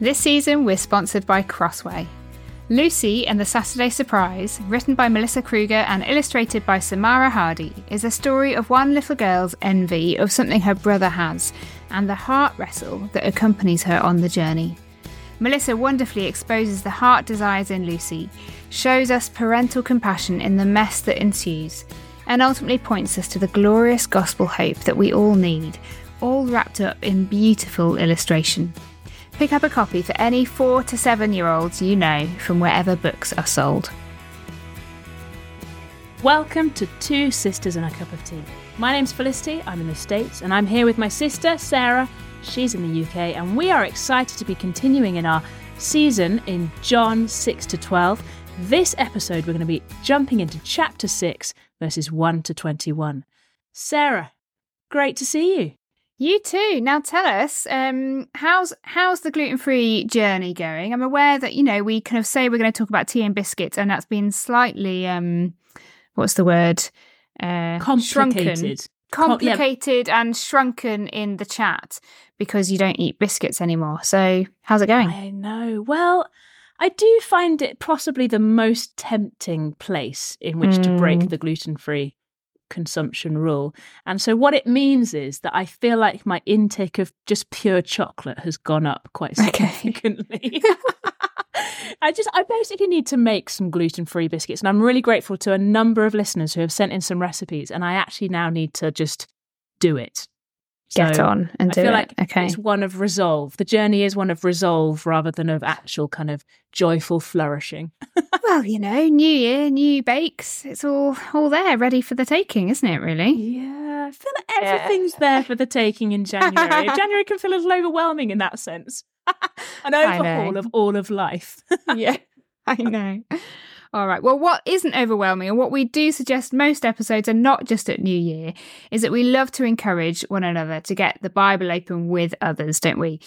This season, we're sponsored by Crossway. Lucy and the Saturday Surprise, written by Melissa Kruger and illustrated by Samara Hardy, is a story of one little girl's envy of something her brother has and the heart wrestle that accompanies her on the journey. Melissa wonderfully exposes the heart desires in Lucy, shows us parental compassion in the mess that ensues, and ultimately points us to the glorious gospel hope that we all need, all wrapped up in beautiful illustration. Pick up a copy for any four to seven year olds you know from wherever books are sold. Welcome to Two Sisters and a Cup of Tea. My name's Felicity, I'm in the States, and I'm here with my sister, Sarah. She's in the UK, and we are excited to be continuing in our season in John 6 to 12. This episode, we're going to be jumping into chapter 6, verses 1 to 21. Sarah, great to see you. You too. Now tell us, um, how's how's the gluten free journey going? I'm aware that you know we kind of say we're going to talk about tea and biscuits, and that's been slightly um, what's the word? Uh, complicated. Shrunken. Complicated Com- yeah. and shrunken in the chat because you don't eat biscuits anymore. So how's it going? I know. Well, I do find it possibly the most tempting place in which mm. to break mm. the gluten free consumption rule. And so what it means is that I feel like my intake of just pure chocolate has gone up quite significantly. Okay. I just I basically need to make some gluten-free biscuits and I'm really grateful to a number of listeners who have sent in some recipes and I actually now need to just do it. Get so on and do I feel it. like okay. it's one of resolve. The journey is one of resolve rather than of actual kind of joyful flourishing. well, you know, new year, new bakes. It's all all there, ready for the taking, isn't it? Really? Yeah, I feel like everything's yeah. there for the taking in January. January can feel a little overwhelming in that sense. An overhaul of all of life. yeah, I know. All right. Well, what isn't overwhelming and what we do suggest most episodes are not just at New Year is that we love to encourage one another to get the Bible open with others, don't we?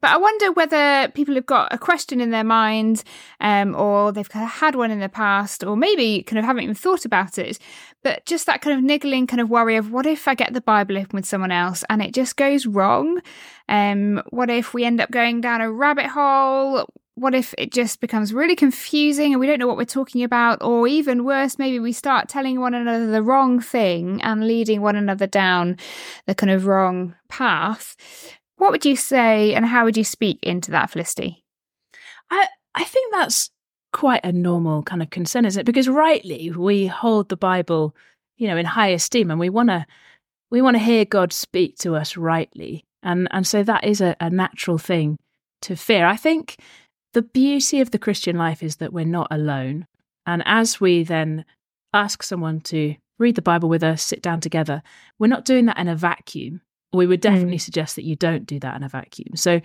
But I wonder whether people have got a question in their mind, um, or they've kind of had one in the past, or maybe kind of haven't even thought about it. But just that kind of niggling kind of worry of what if I get the Bible open with someone else and it just goes wrong? Um, what if we end up going down a rabbit hole? what if it just becomes really confusing and we don't know what we're talking about? Or even worse, maybe we start telling one another the wrong thing and leading one another down the kind of wrong path. What would you say and how would you speak into that, Felicity? I, I think that's quite a normal kind of concern, isn't it? Because rightly we hold the Bible, you know, in high esteem and we wanna we want to hear God speak to us rightly. And and so that is a, a natural thing to fear. I think the beauty of the Christian life is that we're not alone. And as we then ask someone to read the Bible with us, sit down together, we're not doing that in a vacuum. We would definitely mm. suggest that you don't do that in a vacuum. So,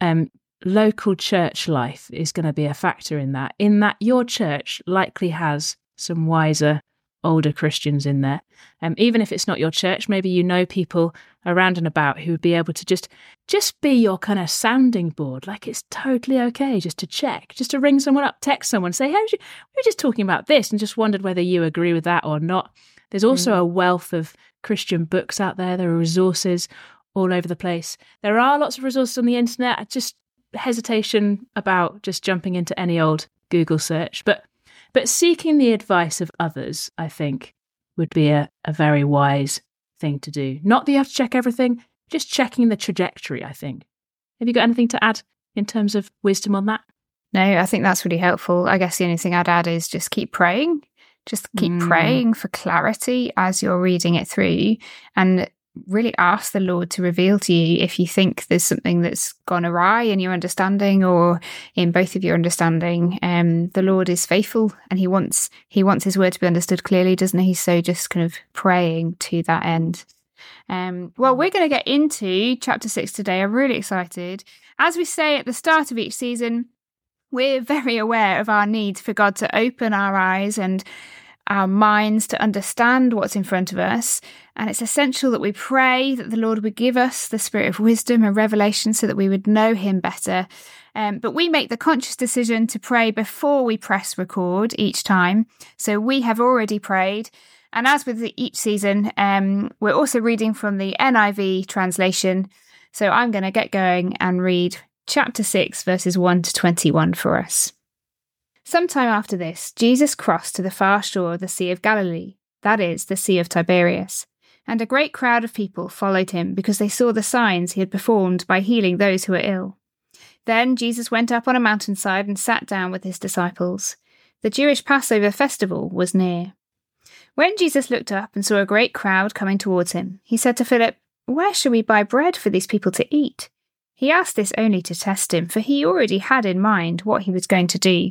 um, local church life is going to be a factor in that, in that your church likely has some wiser older Christians in there. Um, even if it's not your church, maybe you know people around and about who would be able to just just be your kind of sounding board. Like it's totally okay just to check, just to ring someone up, text someone, say, "Hey, we were just talking about this," and just wondered whether you agree with that or not. There's also mm. a wealth of Christian books out there. There are resources all over the place. There are lots of resources on the internet. I just hesitation about just jumping into any old Google search, but but seeking the advice of others, I think, would be a, a very wise thing to do. Not that you have to check everything, just checking the trajectory, I think. Have you got anything to add in terms of wisdom on that? No, I think that's really helpful. I guess the only thing I'd add is just keep praying. Just keep mm. praying for clarity as you're reading it through and really ask the Lord to reveal to you if you think there's something that's gone awry in your understanding or in both of your understanding. Um, the Lord is faithful and He wants He wants His word to be understood clearly, doesn't He? So just kind of praying to that end. Um, well, we're going to get into chapter six today. I'm really excited. As we say at the start of each season, we're very aware of our need for God to open our eyes and our minds to understand what's in front of us. And it's essential that we pray that the Lord would give us the spirit of wisdom and revelation so that we would know Him better. Um, but we make the conscious decision to pray before we press record each time. So we have already prayed. And as with each season, um, we're also reading from the NIV translation. So I'm going to get going and read chapter 6, verses 1 to 21 for us. Sometime after this, Jesus crossed to the far shore of the Sea of Galilee, that is, the Sea of Tiberias, and a great crowd of people followed him because they saw the signs he had performed by healing those who were ill. Then Jesus went up on a mountainside and sat down with his disciples. The Jewish Passover festival was near. When Jesus looked up and saw a great crowd coming towards him, he said to Philip, Where shall we buy bread for these people to eat? He asked this only to test him, for he already had in mind what he was going to do.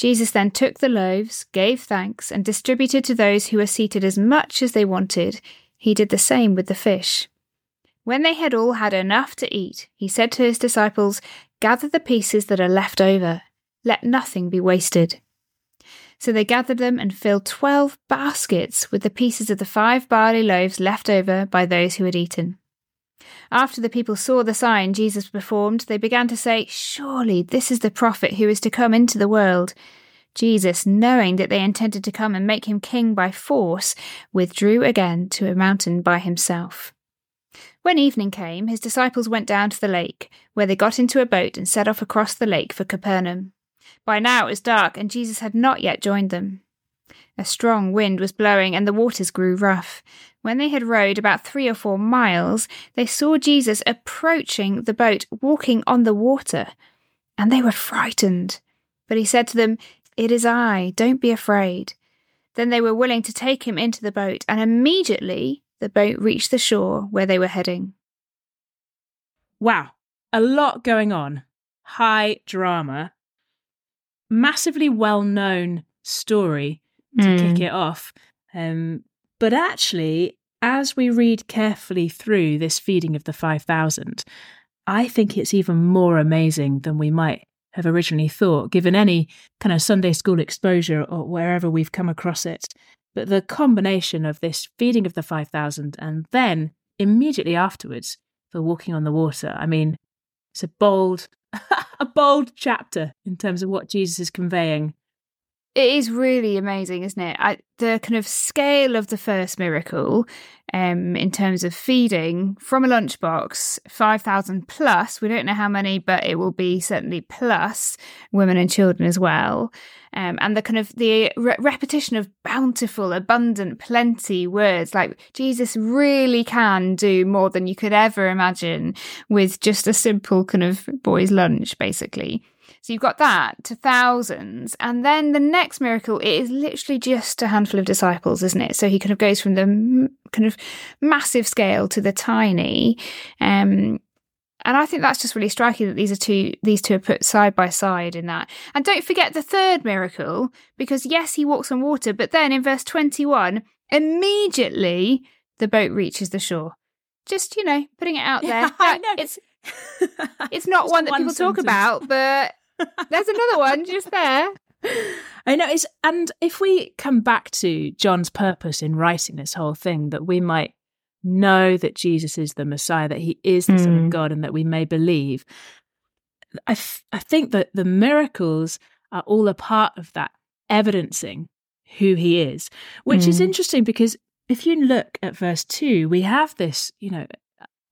Jesus then took the loaves, gave thanks, and distributed to those who were seated as much as they wanted. He did the same with the fish. When they had all had enough to eat, he said to his disciples, Gather the pieces that are left over. Let nothing be wasted. So they gathered them and filled twelve baskets with the pieces of the five barley loaves left over by those who had eaten. After the people saw the sign Jesus performed, they began to say, Surely this is the prophet who is to come into the world. Jesus, knowing that they intended to come and make him king by force, withdrew again to a mountain by himself. When evening came, his disciples went down to the lake, where they got into a boat and set off across the lake for Capernaum. By now it was dark, and Jesus had not yet joined them. A strong wind was blowing, and the waters grew rough. When they had rowed about three or four miles, they saw Jesus approaching the boat, walking on the water, and they were frightened. But he said to them, It is I, don't be afraid. Then they were willing to take him into the boat, and immediately the boat reached the shore where they were heading. Wow, a lot going on. High drama. Massively well known story to mm. kick it off. Um, but actually, as we read carefully through this feeding of the 5,000, I think it's even more amazing than we might have originally thought, given any kind of Sunday school exposure or wherever we've come across it. But the combination of this feeding of the 5,000 and then immediately afterwards, the walking on the water, I mean, it's a bold, a bold chapter in terms of what Jesus is conveying it is really amazing, isn't it? I, the kind of scale of the first miracle, um, in terms of feeding from a lunchbox, five thousand plus. We don't know how many, but it will be certainly plus women and children as well. Um, and the kind of the re- repetition of bountiful, abundant, plenty words, like Jesus really can do more than you could ever imagine with just a simple kind of boy's lunch, basically. So you've got that to thousands. And then the next miracle, it is literally just a handful of disciples, isn't it? So he kind of goes from the kind of massive scale to the tiny. Um, and I think that's just really striking that these are two these two are put side by side in that. And don't forget the third miracle, because yes, he walks on water, but then in verse 21, immediately the boat reaches the shore. Just, you know, putting it out there. I know. It's it's not one that one people sentence. talk about, but there's another one just there. I know it's and if we come back to John's purpose in writing this whole thing, that we might know that Jesus is the Messiah, that he is the mm. Son of hmm. God, and that we may believe. I, I think that the miracles are all a part of that evidencing who he is, which mm. is hmm. interesting because if you look at verse 2, we have this, you know,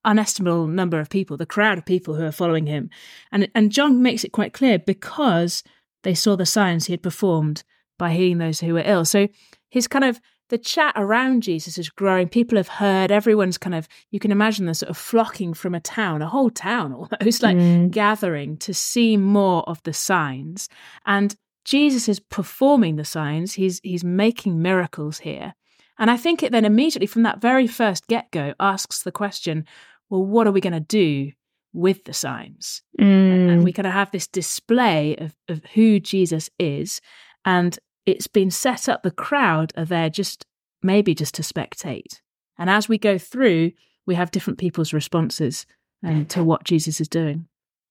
unestimable number of people, the crowd of people who are following him. And, and John makes it quite clear because they saw the signs he had performed by healing those who were ill. So his kind of the chat around Jesus is growing. People have heard, everyone's kind of, you can imagine the sort of flocking from a town, a whole town almost, like mm. gathering to see more of the signs. And Jesus is performing the signs, he's, he's making miracles here. And I think it then immediately from that very first get go asks the question well, what are we going to do with the signs? Mm. And we kind of have this display of, of who Jesus is. And it's been set up, the crowd are there just maybe just to spectate. And as we go through, we have different people's responses um, to what Jesus is doing.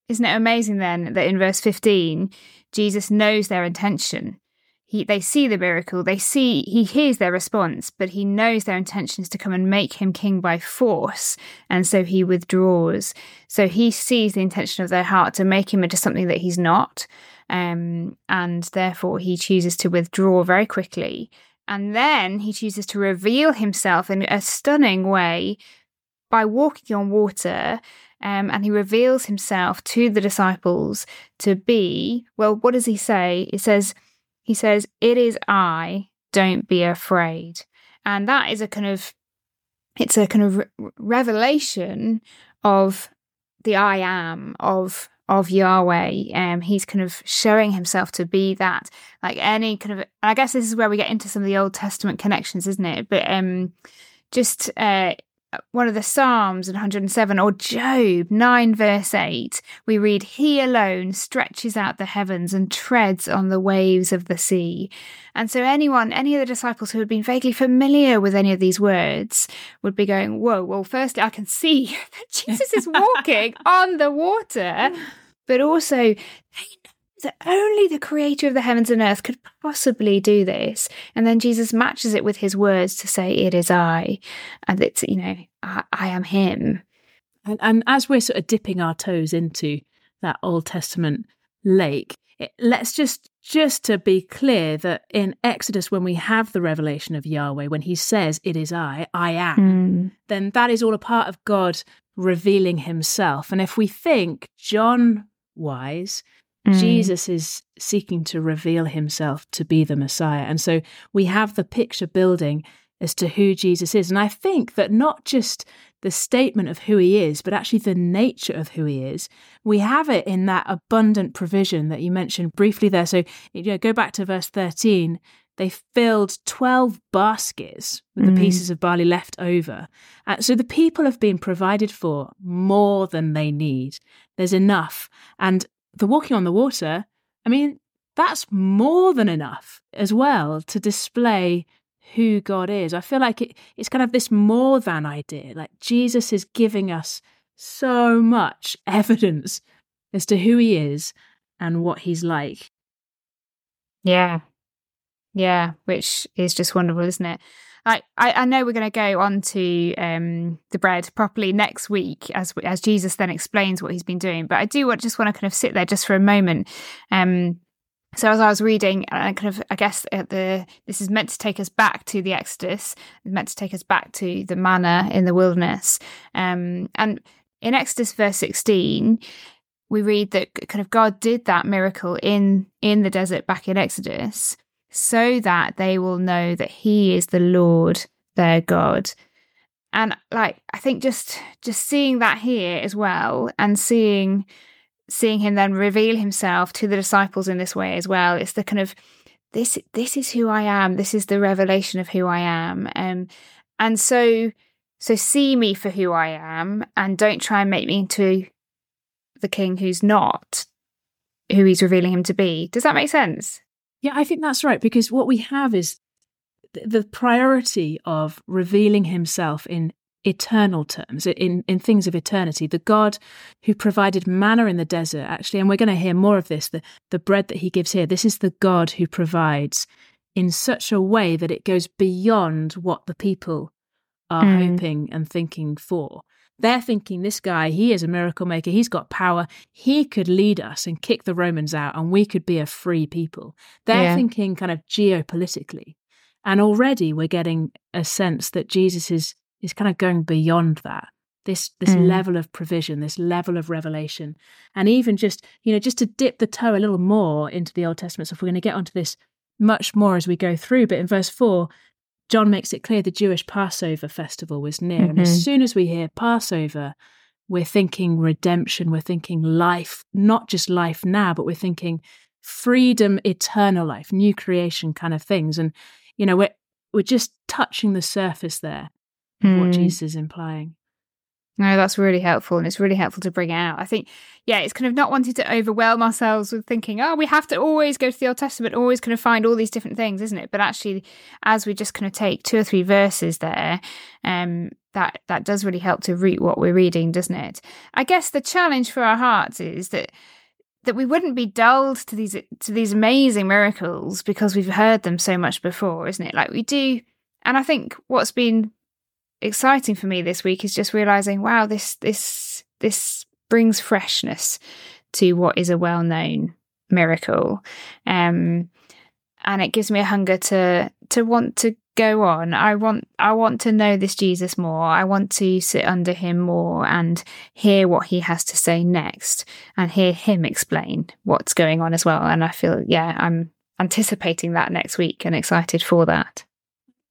Isn't it amazing then that in verse 15, Jesus knows their intention? He they see the miracle they see he hears their response but he knows their intention is to come and make him king by force and so he withdraws. So he sees the intention of their heart to make him into something that he's not um, and therefore he chooses to withdraw very quickly. And then he chooses to reveal himself in a stunning way by walking on water um, and he reveals himself to the disciples to be well what does he say? It says he says, It is I, don't be afraid. And that is a kind of, it's a kind of re- revelation of the I am, of of Yahweh. Um, he's kind of showing himself to be that, like any kind of. I guess this is where we get into some of the Old Testament connections, isn't it? But um, just uh, one of the Psalms in 107 or Job 9, verse 8, we read, He alone stretches out the heavens and treads on the waves of the sea. And so, anyone, any of the disciples who had been vaguely familiar with any of these words would be going, Whoa, well, firstly, I can see that Jesus is walking on the water, but also they know that only the creator of the heavens and earth could possibly do this. And then Jesus matches it with his words to say, It is I. And it's, you know, I, I am him. And, and as we're sort of dipping our toes into that Old Testament lake, it, let's just just to be clear that in Exodus, when we have the revelation of Yahweh, when he says, It is I, I am, mm. then that is all a part of God revealing himself. And if we think John wise, Mm. Jesus is seeking to reveal himself to be the Messiah. And so we have the picture building as to who Jesus is. And I think that not just the statement of who he is, but actually the nature of who he is, we have it in that abundant provision that you mentioned briefly there. So you know, go back to verse 13. They filled 12 baskets with mm. the pieces of barley left over. Uh, so the people have been provided for more than they need. There's enough. And the walking on the water, I mean, that's more than enough as well to display who God is. I feel like it, it's kind of this more than idea. Like Jesus is giving us so much evidence as to who he is and what he's like. Yeah. Yeah, which is just wonderful, isn't it? I, I, know we're going to go on to um, the bread properly next week as as Jesus then explains what he's been doing. But I do want, just want to kind of sit there just for a moment. Um, so as I was reading, I kind of I guess the this is meant to take us back to the Exodus, meant to take us back to the manna in the wilderness. Um, and in Exodus verse sixteen, we read that kind of God did that miracle in in the desert back in Exodus so that they will know that he is the Lord their God. And like I think just just seeing that here as well and seeing seeing him then reveal himself to the disciples in this way as well. It's the kind of this this is who I am. This is the revelation of who I am. Um, and so so see me for who I am and don't try and make me into the king who's not who he's revealing him to be. Does that make sense? Yeah, I think that's right because what we have is the priority of revealing himself in eternal terms, in, in things of eternity. The God who provided manna in the desert, actually, and we're going to hear more of this, the, the bread that he gives here, this is the God who provides in such a way that it goes beyond what the people are mm. hoping and thinking for. They're thinking this guy, he is a miracle maker. He's got power. He could lead us and kick the Romans out, and we could be a free people. They're yeah. thinking kind of geopolitically. And already we're getting a sense that Jesus is is kind of going beyond that. This this mm. level of provision, this level of revelation. And even just, you know, just to dip the toe a little more into the Old Testament stuff, we're going to get onto this much more as we go through. But in verse four, John makes it clear the Jewish Passover festival was near. Mm-hmm. And as mm-hmm. soon as we hear Passover, we're thinking redemption, we're thinking life, not just life now, but we're thinking freedom, eternal life, new creation kind of things. And, you know, we're, we're just touching the surface there of mm. what Jesus is implying. No, that's really helpful. And it's really helpful to bring out. I think, yeah, it's kind of not wanting to overwhelm ourselves with thinking, oh, we have to always go to the Old Testament, always kind of find all these different things, isn't it? But actually, as we just kind of take two or three verses there, um, that, that does really help to root what we're reading, doesn't it? I guess the challenge for our hearts is that that we wouldn't be dulled to these to these amazing miracles because we've heard them so much before, isn't it? Like we do, and I think what's been exciting for me this week is just realizing, wow, this this this brings freshness to what is a well known miracle, um, and it gives me a hunger to to want to go on. I want I want to know this Jesus more. I want to sit under him more and hear what he has to say next and hear him explain what's going on as well. And I feel yeah, I'm anticipating that next week and excited for that.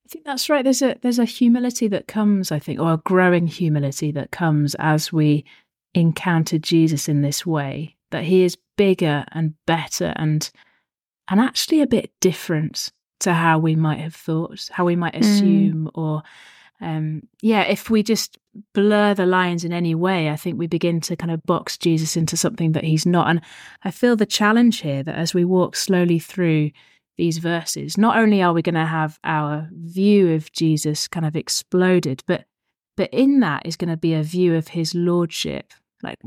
I think that's right. There's a there's a humility that comes, I think, or a growing humility that comes as we encounter Jesus in this way, that he is bigger and better and and actually a bit different to how we might have thought, how we might mm. assume, mm. or um, yeah, if we just blur the lines in any way, I think we begin to kind of box Jesus into something that he's not. And I feel the challenge here that as we walk slowly through these verses, not only are we going to have our view of Jesus kind of exploded, but but in that is going to be a view of his lordship, like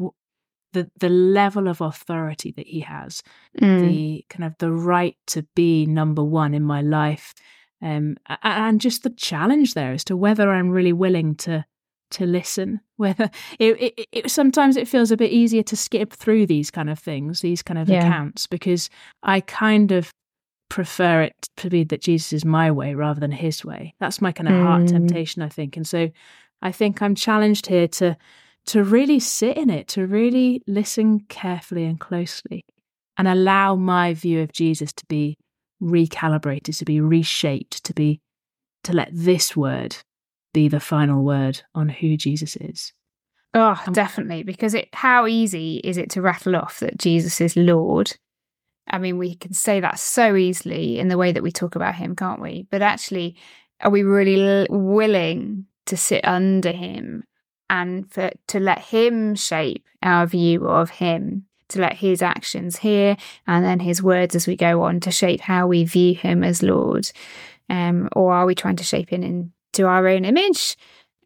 the the level of authority that he has, mm. the kind of the right to be number one in my life, um, and just the challenge there as to whether I'm really willing to to listen. Whether it, it, it, sometimes it feels a bit easier to skip through these kind of things, these kind of yeah. accounts, because I kind of prefer it to be that Jesus is my way rather than his way. That's my kind of mm. heart temptation, I think, and so I think I'm challenged here to to really sit in it, to really listen carefully and closely, and allow my view of Jesus to be recalibrated, to be reshaped, to be to let this word be the final word on who Jesus is. Oh, definitely. Because it how easy is it to rattle off that Jesus is Lord? I mean, we can say that so easily in the way that we talk about him, can't we? But actually, are we really l- willing to sit under him and for to let him shape our view of him to let his actions here and then his words as we go on to shape how we view him as lord um, or are we trying to shape him into our own image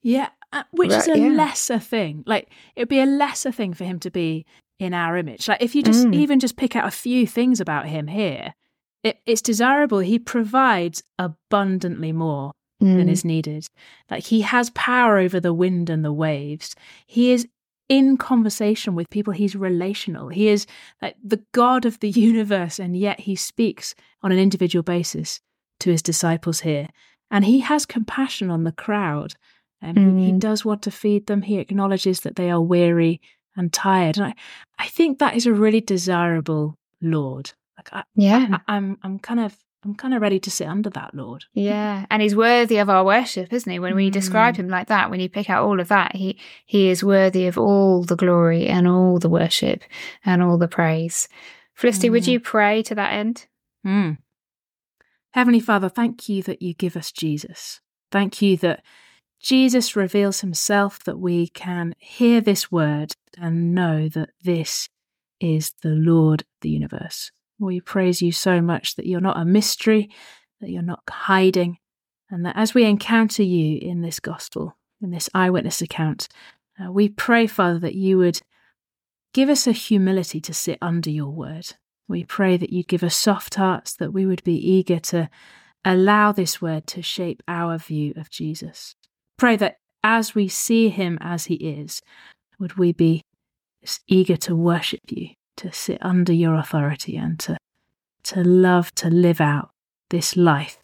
yeah uh, which right, is a yeah. lesser thing like it would be a lesser thing for him to be in our image like if you just mm. even just pick out a few things about him here it, it's desirable he provides abundantly more mm. than is needed. Like he has power over the wind and the waves. He is in conversation with people. He's relational. He is like the God of the universe, and yet he speaks on an individual basis to his disciples here. And he has compassion on the crowd. And mm. he does want to feed them. He acknowledges that they are weary and tired. And I, I think that is a really desirable Lord. Like I, yeah, I, I'm I'm kind of I'm kind of ready to sit under that, Lord. Yeah, and he's worthy of our worship, isn't he? When we mm. describe him like that, when you pick out all of that, he he is worthy of all the glory and all the worship and all the praise. Felicity, mm. would you pray to that end? Mm. Heavenly Father, thank you that you give us Jesus. Thank you that Jesus reveals himself, that we can hear this word and know that this is the Lord of the universe. We praise you so much that you're not a mystery, that you're not hiding, and that as we encounter you in this gospel, in this eyewitness account, uh, we pray, Father, that you would give us a humility to sit under your word. We pray that you'd give us soft hearts, that we would be eager to allow this word to shape our view of Jesus. Pray that as we see him as he is, would we be eager to worship you to sit under your authority and to, to love to live out this life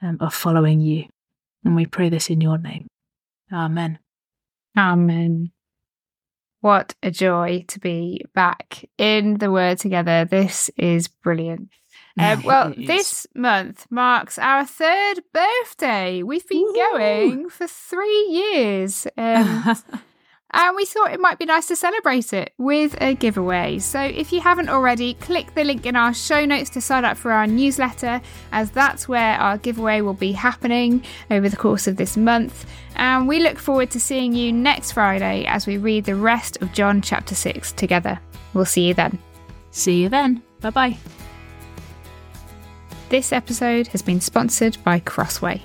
um, of following you. And we pray this in your name. Amen. Amen. What a joy to be back in the Word together. This is brilliant. Um, well, this month marks our third birthday. We've been Ooh. going for three years. Um, and we thought it might be nice to celebrate it with a giveaway. So if you haven't already, click the link in our show notes to sign up for our newsletter, as that's where our giveaway will be happening over the course of this month. And we look forward to seeing you next Friday as we read the rest of John chapter 6 together. We'll see you then. See you then. Bye bye. This episode has been sponsored by Crossway.